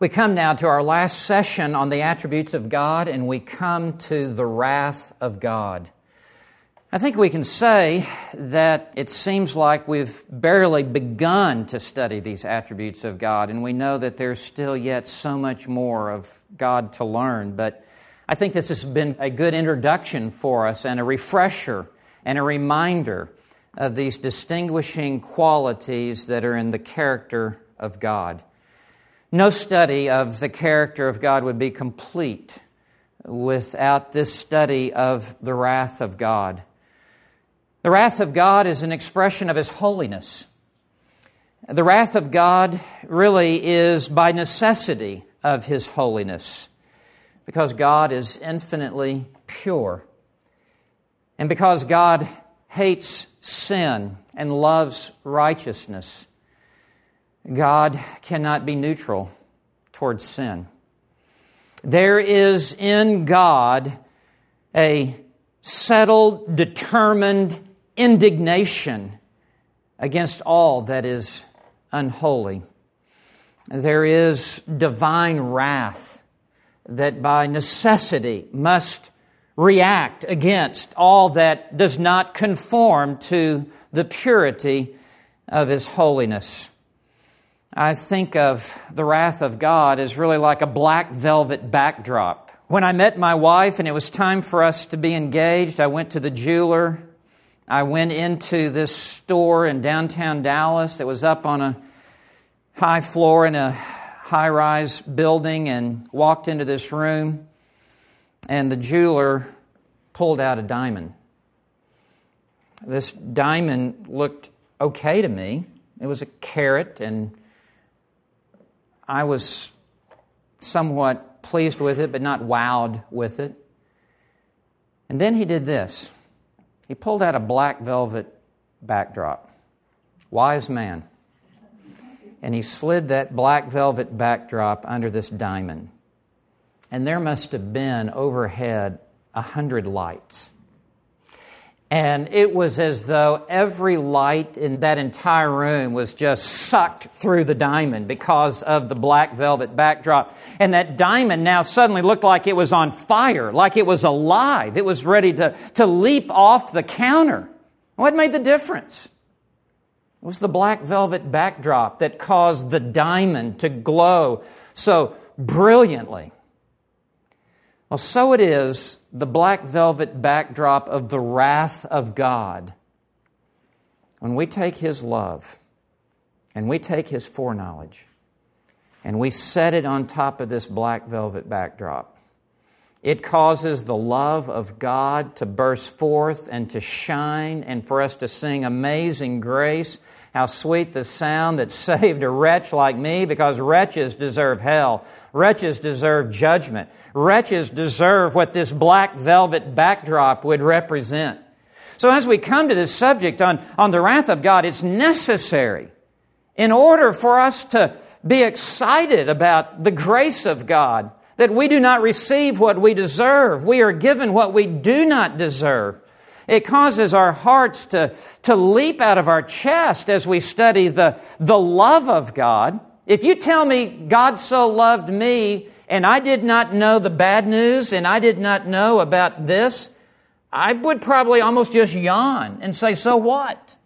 We come now to our last session on the attributes of God, and we come to the wrath of God. I think we can say that it seems like we've barely begun to study these attributes of God, and we know that there's still yet so much more of God to learn. But I think this has been a good introduction for us and a refresher and a reminder of these distinguishing qualities that are in the character of God. No study of the character of God would be complete without this study of the wrath of God. The wrath of God is an expression of His holiness. The wrath of God really is by necessity of His holiness because God is infinitely pure. And because God hates sin and loves righteousness, God cannot be neutral towards sin. There is in God a settled, determined indignation against all that is unholy. There is divine wrath that by necessity must react against all that does not conform to the purity of His holiness. I think of the wrath of God as really like a black velvet backdrop. When I met my wife and it was time for us to be engaged, I went to the jeweler. I went into this store in downtown Dallas that was up on a high floor in a high rise building and walked into this room. And the jeweler pulled out a diamond. This diamond looked okay to me. It was a carat and I was somewhat pleased with it, but not wowed with it. And then he did this he pulled out a black velvet backdrop. Wise man. And he slid that black velvet backdrop under this diamond. And there must have been overhead a hundred lights. And it was as though every light in that entire room was just sucked through the diamond because of the black velvet backdrop. And that diamond now suddenly looked like it was on fire, like it was alive. It was ready to, to leap off the counter. What made the difference? It was the black velvet backdrop that caused the diamond to glow so brilliantly. Well, so it is the black velvet backdrop of the wrath of God. When we take His love and we take His foreknowledge and we set it on top of this black velvet backdrop, it causes the love of God to burst forth and to shine and for us to sing Amazing Grace. How sweet the sound that saved a wretch like me because wretches deserve hell. Wretches deserve judgment. Wretches deserve what this black velvet backdrop would represent. So as we come to this subject on, on the wrath of God, it's necessary in order for us to be excited about the grace of God, that we do not receive what we deserve. We are given what we do not deserve. It causes our hearts to, to leap out of our chest as we study the, the love of God. If you tell me God so loved me and I did not know the bad news and I did not know about this, I would probably almost just yawn and say, So what?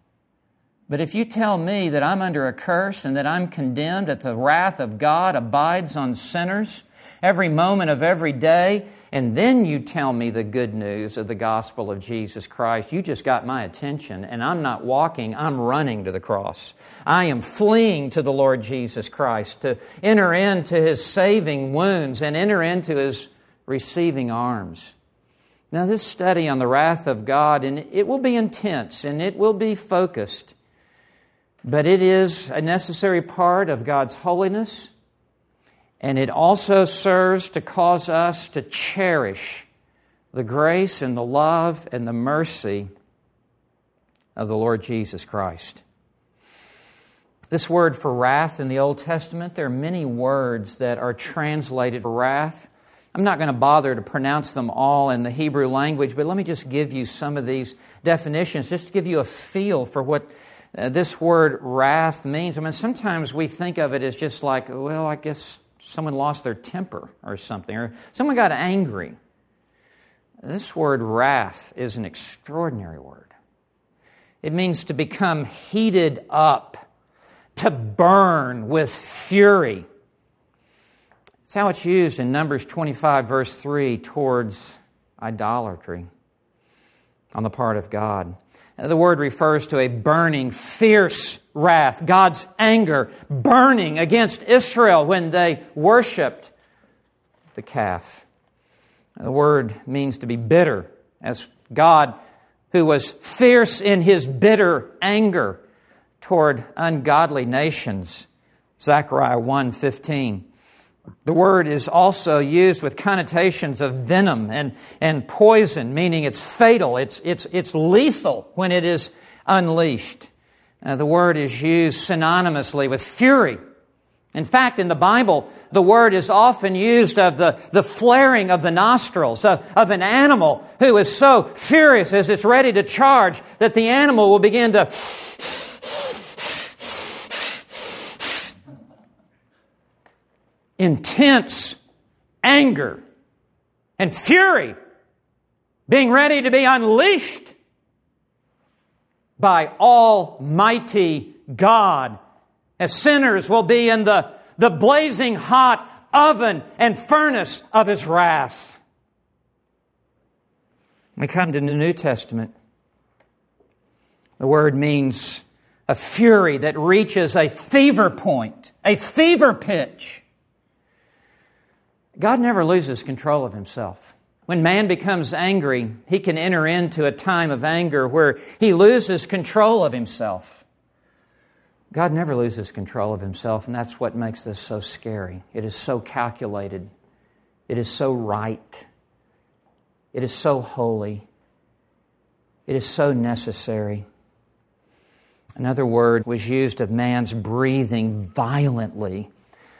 But if you tell me that I'm under a curse and that I'm condemned, that the wrath of God abides on sinners every moment of every day, and then you tell me the good news of the gospel of Jesus Christ, you just got my attention, and I'm not walking, I'm running to the cross. I am fleeing to the Lord Jesus Christ to enter into his saving wounds and enter into his receiving arms. Now, this study on the wrath of God, and it will be intense and it will be focused, but it is a necessary part of God's holiness and it also serves to cause us to cherish the grace and the love and the mercy of the Lord Jesus Christ. This word for wrath in the Old Testament, there are many words that are translated wrath. I'm not going to bother to pronounce them all in the Hebrew language, but let me just give you some of these definitions, just to give you a feel for what uh, this word wrath means. I mean, sometimes we think of it as just like, well, I guess someone lost their temper or something, or someone got angry. This word wrath is an extraordinary word. It means to become heated up, to burn with fury. It's how it's used in Numbers 25, verse 3, towards idolatry on the part of God. The word refers to a burning, fierce wrath, God's anger burning against Israel when they worshiped the calf. The word means to be bitter, as God, who was fierce in his bitter anger toward ungodly nations. Zechariah 1:15. The word is also used with connotations of venom and, and poison, meaning it's fatal, it's, it's, it's lethal when it is unleashed. Uh, the word is used synonymously with fury. In fact, in the Bible, the word is often used of the, the flaring of the nostrils of, of an animal who is so furious as it's ready to charge that the animal will begin to intense anger and fury being ready to be unleashed by Almighty God. As sinners will be in the, the blazing hot oven and furnace of His wrath. We come to the New Testament. The word means a fury that reaches a fever point, a fever pitch. God never loses control of himself. When man becomes angry, he can enter into a time of anger where he loses control of himself. God never loses control of himself, and that's what makes this so scary. It is so calculated, it is so right, it is so holy, it is so necessary. Another word was used of man's breathing violently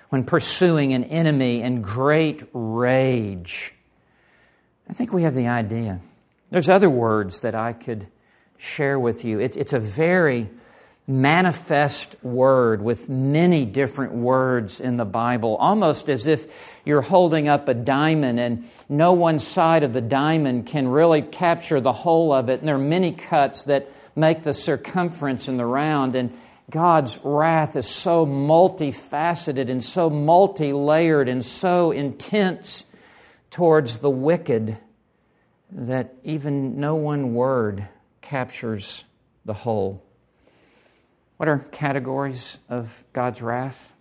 when pursuing an enemy in great rage. I think we have the idea. There's other words that I could share with you. It, it's a very manifest word with many different words in the Bible, almost as if you're holding up a diamond and no one side of the diamond can really capture the whole of it. And there are many cuts that make the circumference and the round. And God's wrath is so multifaceted and so multi layered and so intense towards the wicked that even no one word captures the whole. What are categories of God's wrath?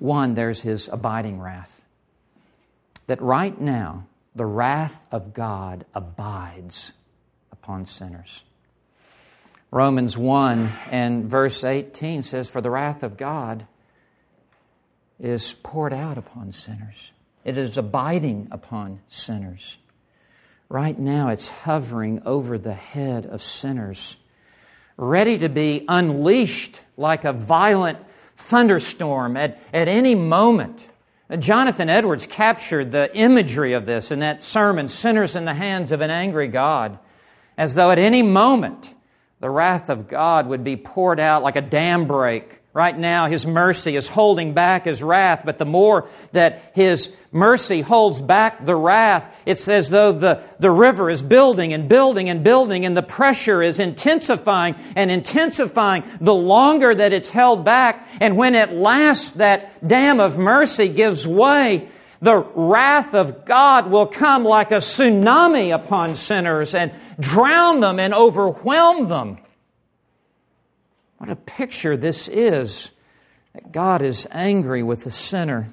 One, there's his abiding wrath. That right now, the wrath of God abides upon sinners. Romans 1 and verse 18 says, For the wrath of God is poured out upon sinners, it is abiding upon sinners. Right now, it's hovering over the head of sinners, ready to be unleashed like a violent thunderstorm at, at any moment. Jonathan Edwards captured the imagery of this in that sermon, Sinners in the Hands of an Angry God, as though at any moment the wrath of God would be poured out like a dam break. Right now, His mercy is holding back His wrath, but the more that His mercy holds back the wrath, it's as though the, the river is building and building and building, and the pressure is intensifying and intensifying the longer that it's held back. And when at last that dam of mercy gives way, the wrath of God will come like a tsunami upon sinners and drown them and overwhelm them. What a picture this is that God is angry with the sinner.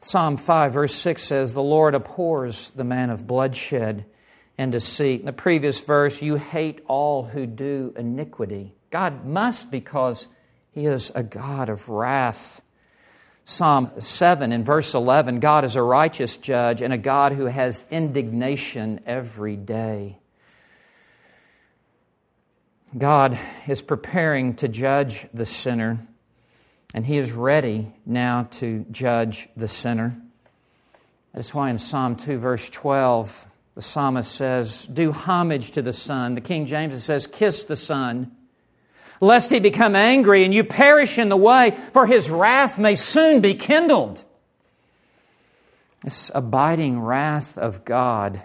Psalm 5, verse 6 says, The Lord abhors the man of bloodshed and deceit. In the previous verse, you hate all who do iniquity. God must because he is a God of wrath. Psalm 7 in verse 11 God is a righteous judge and a God who has indignation every day. God is preparing to judge the sinner, and He is ready now to judge the sinner. That's why in Psalm 2, verse 12, the psalmist says, Do homage to the Son. The King James says, Kiss the Son. lest he become angry and you perish in the way, for his wrath may soon be kindled. This abiding wrath of God.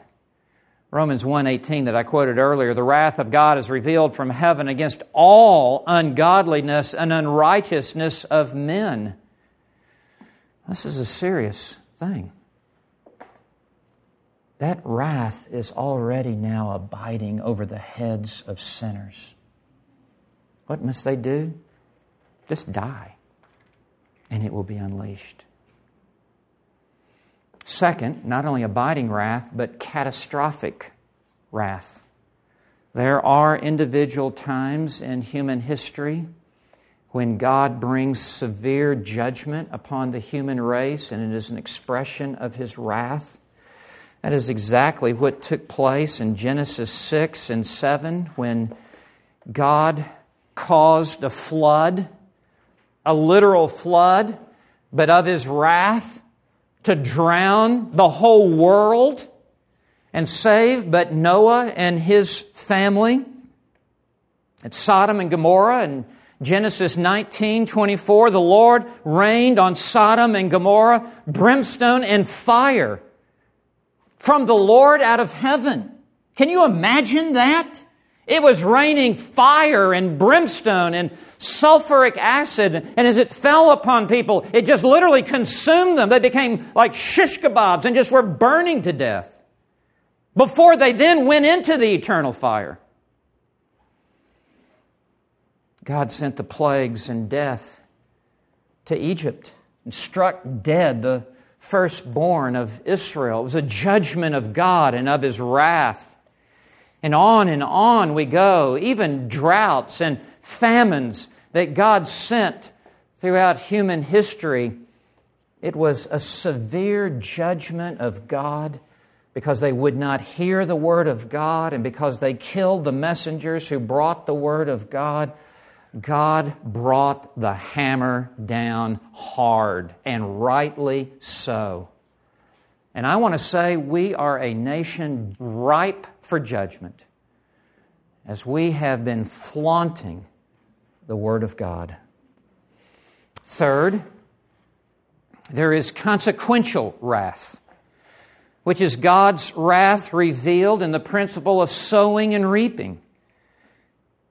Romans 1:18 that I quoted earlier, the wrath of God is revealed from heaven against all ungodliness and unrighteousness of men. This is a serious thing. That wrath is already now abiding over the heads of sinners. What must they do? Just die, and it will be unleashed. Second, not only abiding wrath, but catastrophic wrath. There are individual times in human history when God brings severe judgment upon the human race, and it is an expression of his wrath. That is exactly what took place in Genesis 6 and 7 when God caused a flood, a literal flood, but of his wrath to drown the whole world and save but Noah and his family. At Sodom and Gomorrah in Genesis 19 24, the Lord rained on Sodom and Gomorrah brimstone and fire from the Lord out of heaven. Can you imagine that? It was raining fire and brimstone and sulfuric acid, and as it fell upon people, it just literally consumed them. They became like shish kebabs and just were burning to death before they then went into the eternal fire. God sent the plagues and death to Egypt and struck dead the firstborn of Israel. It was a judgment of God and of his wrath. And on and on we go, even droughts and famines that God sent throughout human history. It was a severe judgment of God because they would not hear the Word of God and because they killed the messengers who brought the Word of God. God brought the hammer down hard, and rightly so. And I want to say we are a nation ripe for judgment as we have been flaunting the Word of God. Third, there is consequential wrath, which is God's wrath revealed in the principle of sowing and reaping.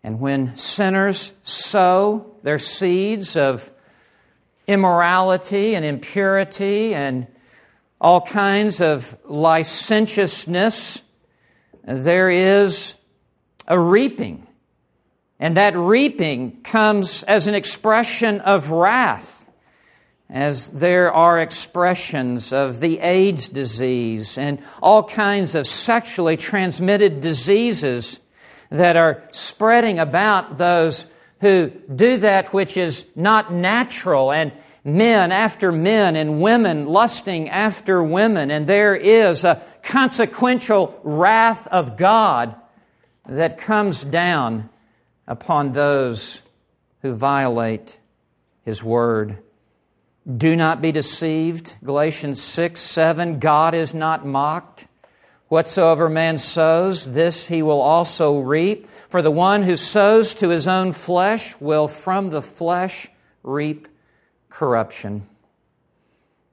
And when sinners sow their seeds of immorality and impurity and all kinds of licentiousness, there is a reaping. And that reaping comes as an expression of wrath, as there are expressions of the AIDS disease and all kinds of sexually transmitted diseases that are spreading about those who do that which is not natural and men after men and women lusting after women. And there is a consequential wrath of God that comes down upon those who violate His Word. Do not be deceived. Galatians 6 7. God is not mocked. Whatsoever man sows, this he will also reap. For the one who sows to his own flesh will from the flesh reap corruption.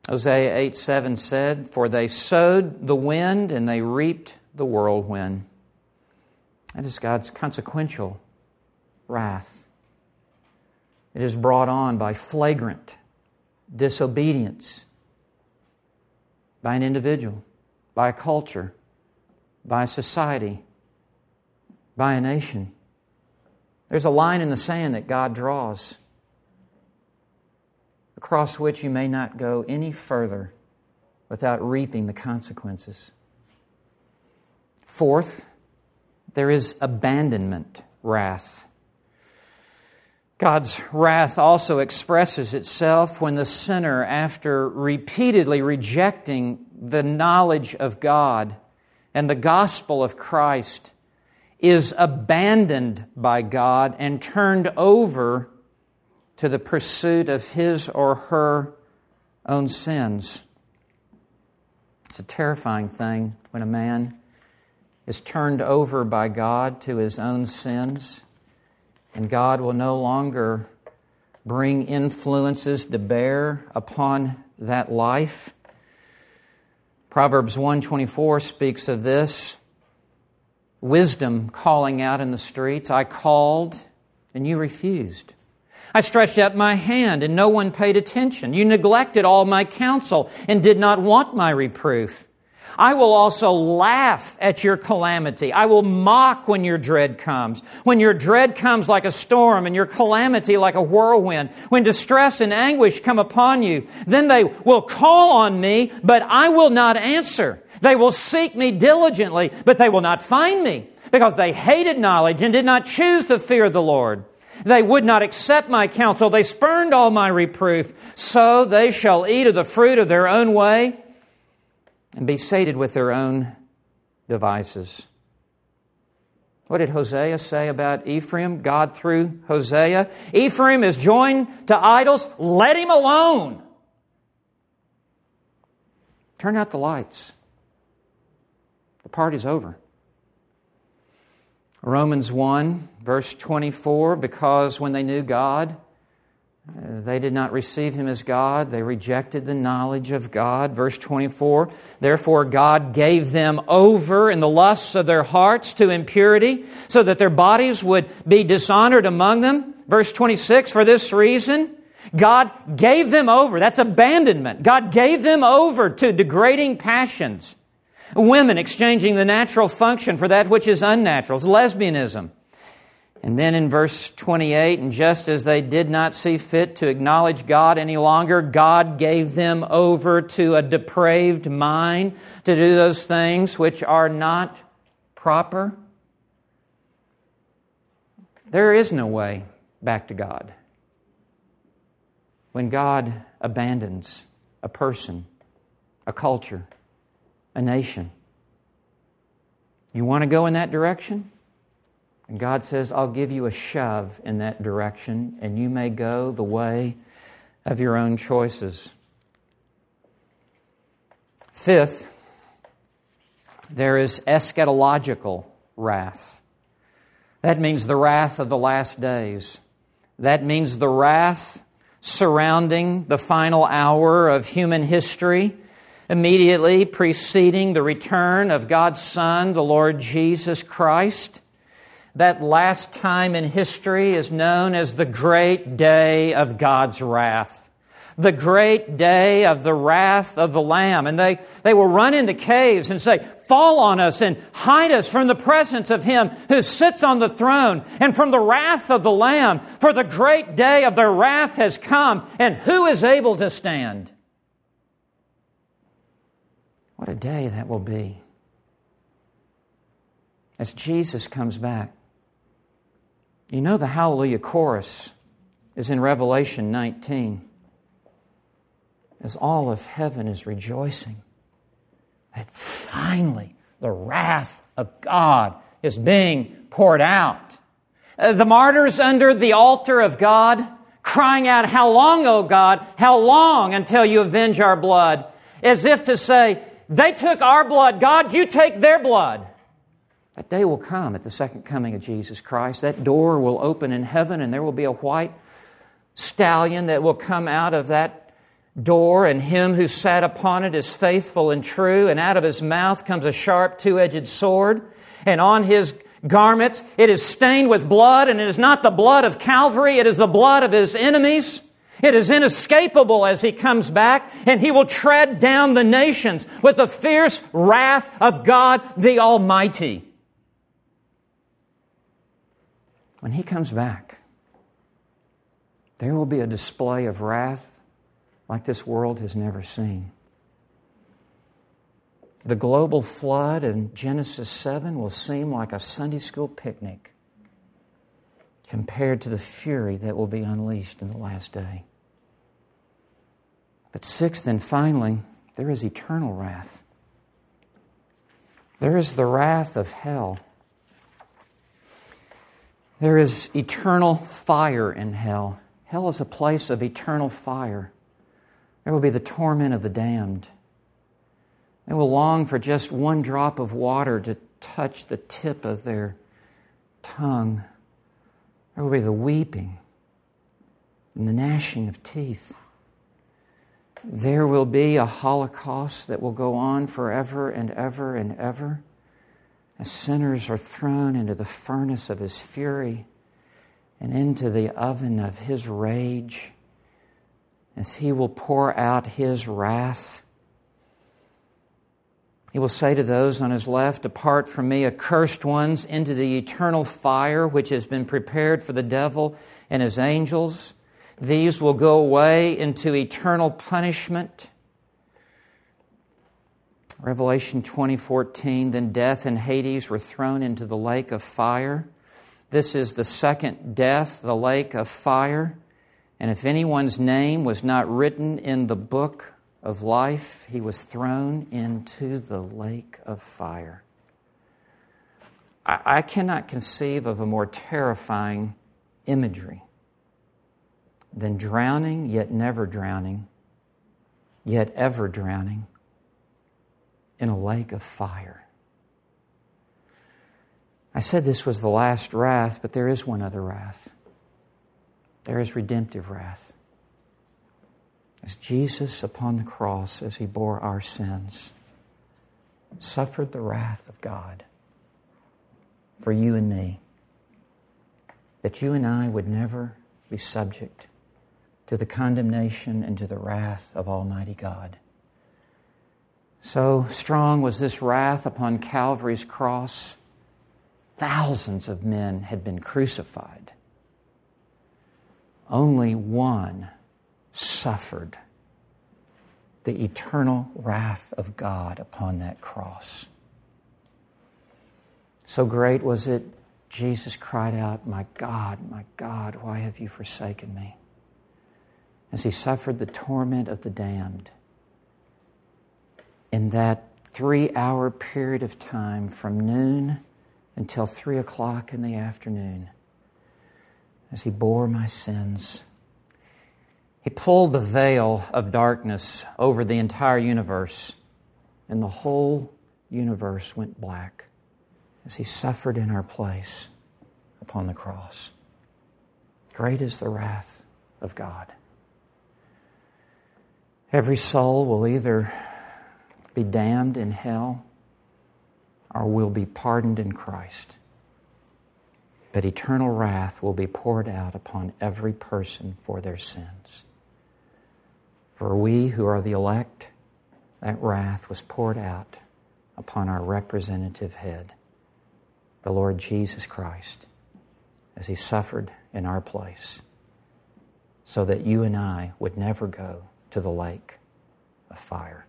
Hosea 8 7 said, For they sowed the wind and they reaped the whirlwind. That is God's consequential wrath. It is brought on by flagrant disobedience by an individual, by a culture by a society, by a nation. There's a line in the sand that God draws across which you may not go any further without reaping the consequences. Fourth, there is abandonment wrath. God's wrath also expresses itself when the sinner, after repeatedly rejecting the knowledge of God, and the gospel of Christ is abandoned by God and turned over to the pursuit of his or her own sins. It's a terrifying thing when a man is turned over by God to his own sins and God will no longer bring influences to bear upon that life. Proverbs 124 speaks of this. Wisdom calling out in the streets, I called and you refused. I stretched out my hand and no one paid attention. You neglected all my counsel and did not want my reproof. I will also laugh at your calamity. I will mock when your dread comes. When your dread comes like a storm and your calamity like a whirlwind. When distress and anguish come upon you, then they will call on me, but I will not answer. They will seek me diligently, but they will not find me because they hated knowledge and did not choose the fear of the Lord. They would not accept my counsel. They spurned all my reproof. So they shall eat of the fruit of their own way and be sated with their own devices. What did Hosea say about Ephraim? God through Hosea. Ephraim is joined to idols. Let him alone. Turn out the lights. The party's over. Romans 1, verse 24, because when they knew God, Uh, they did not receive him as God. They rejected the knowledge of God. Verse 24, therefore God gave them over in the lusts of their hearts to impurity, so that their bodies would be dishonored among them. Verse 26, for this reason, God gave them over. That's abandonment. God gave them over to degrading passions. Women exchanging the natural function for that which is unnatural. It's lesbianism. And then in verse 28, and just as they did not see fit to acknowledge God any longer, God gave them over to a depraved mind to do those things which are not proper. There is no way back to God. When God abandons a person, a culture, a nation, you want to go in that direction? And God says, I'll give you a shove in that direction, and you may go the way of your own choices. Fifth, there is eschatological wrath. That means the wrath of the last days. That means the wrath surrounding the final hour of human history, immediately preceding the return of God's Son, the Lord Jesus Christ. That last time in history is known as the great day of God's wrath. The great day of the wrath of the Lamb. And they, they will run into caves and say, Fall on us and hide us from the presence of Him who sits on the throne and from the wrath of the Lamb. For the great day of their wrath has come, and who is able to stand? What a day that will be. As Jesus comes back, you know, the Hallelujah chorus is in Revelation 19. As all of heaven is rejoicing that finally the wrath of God is being poured out. Uh, the martyrs under the altar of God crying out, How long, O God? How long until you avenge our blood? As if to say, They took our blood. God, you take their blood. That day will come at the second coming of Jesus Christ. That door will open in heaven, and there will be a white stallion that will come out of that door, and him who sat upon it is faithful and true, and out of his mouth comes a sharp two edged sword, and on his garments it is stained with blood, and it is not the blood of Calvary, it is the blood of his enemies. It is inescapable as he comes back, and he will tread down the nations with the fierce wrath of God the Almighty. When he comes back, there will be a display of wrath like this world has never seen. The global flood in Genesis 7 will seem like a Sunday school picnic compared to the fury that will be unleashed in the last day. But sixth and finally, there is eternal wrath. There is the wrath of hell. There is eternal fire in hell. Hell is a place of eternal fire. There will be the torment of the damned. They will long for just one drop of water to touch the tip of their tongue. There will be the weeping and the gnashing of teeth. There will be a holocaust that will go on forever and ever and ever as sinners are thrown into the furnace of his fury and into the oven of his rage, as he will pour out his wrath. He will say to those on his left, Depart from me, accursed ones, into the eternal fire which has been prepared for the devil and his angels. These will go away into eternal punishment. Revelation 20:14 then death and Hades were thrown into the lake of fire. This is the second death, the lake of fire. And if anyone's name was not written in the book of life, he was thrown into the lake of fire. I, I cannot conceive of a more terrifying imagery than drowning, yet never drowning, yet ever drowning in a lake of fire. I said this was the last wrath, but there is one other wrath. There is redemptive wrath. As Jesus upon the cross, as he bore our sins, suffered the wrath of God for you and me, that you and I would never be subject to the condemnation and to the wrath of Almighty God. So strong was this wrath upon Calvary's cross, thousands of men had been crucified. Only one suffered the eternal wrath of God upon that cross. So great was it, Jesus cried out, My God, my God, why have you forsaken me? as he suffered the torment of the damned. In that three hour period of time from noon until three o'clock in the afternoon, as he bore my sins, he pulled the veil of darkness over the entire universe, and the whole universe went black as he suffered in our place upon the cross. Great is the wrath of God. Every soul will either be damned in hell or will be pardoned in Christ. But eternal wrath will be poured out upon every person for their sins. For we who are the elect, that wrath was poured out upon our representative head, the Lord Jesus Christ, as he suffered in our place, so that you and I would never go to the lake of fire.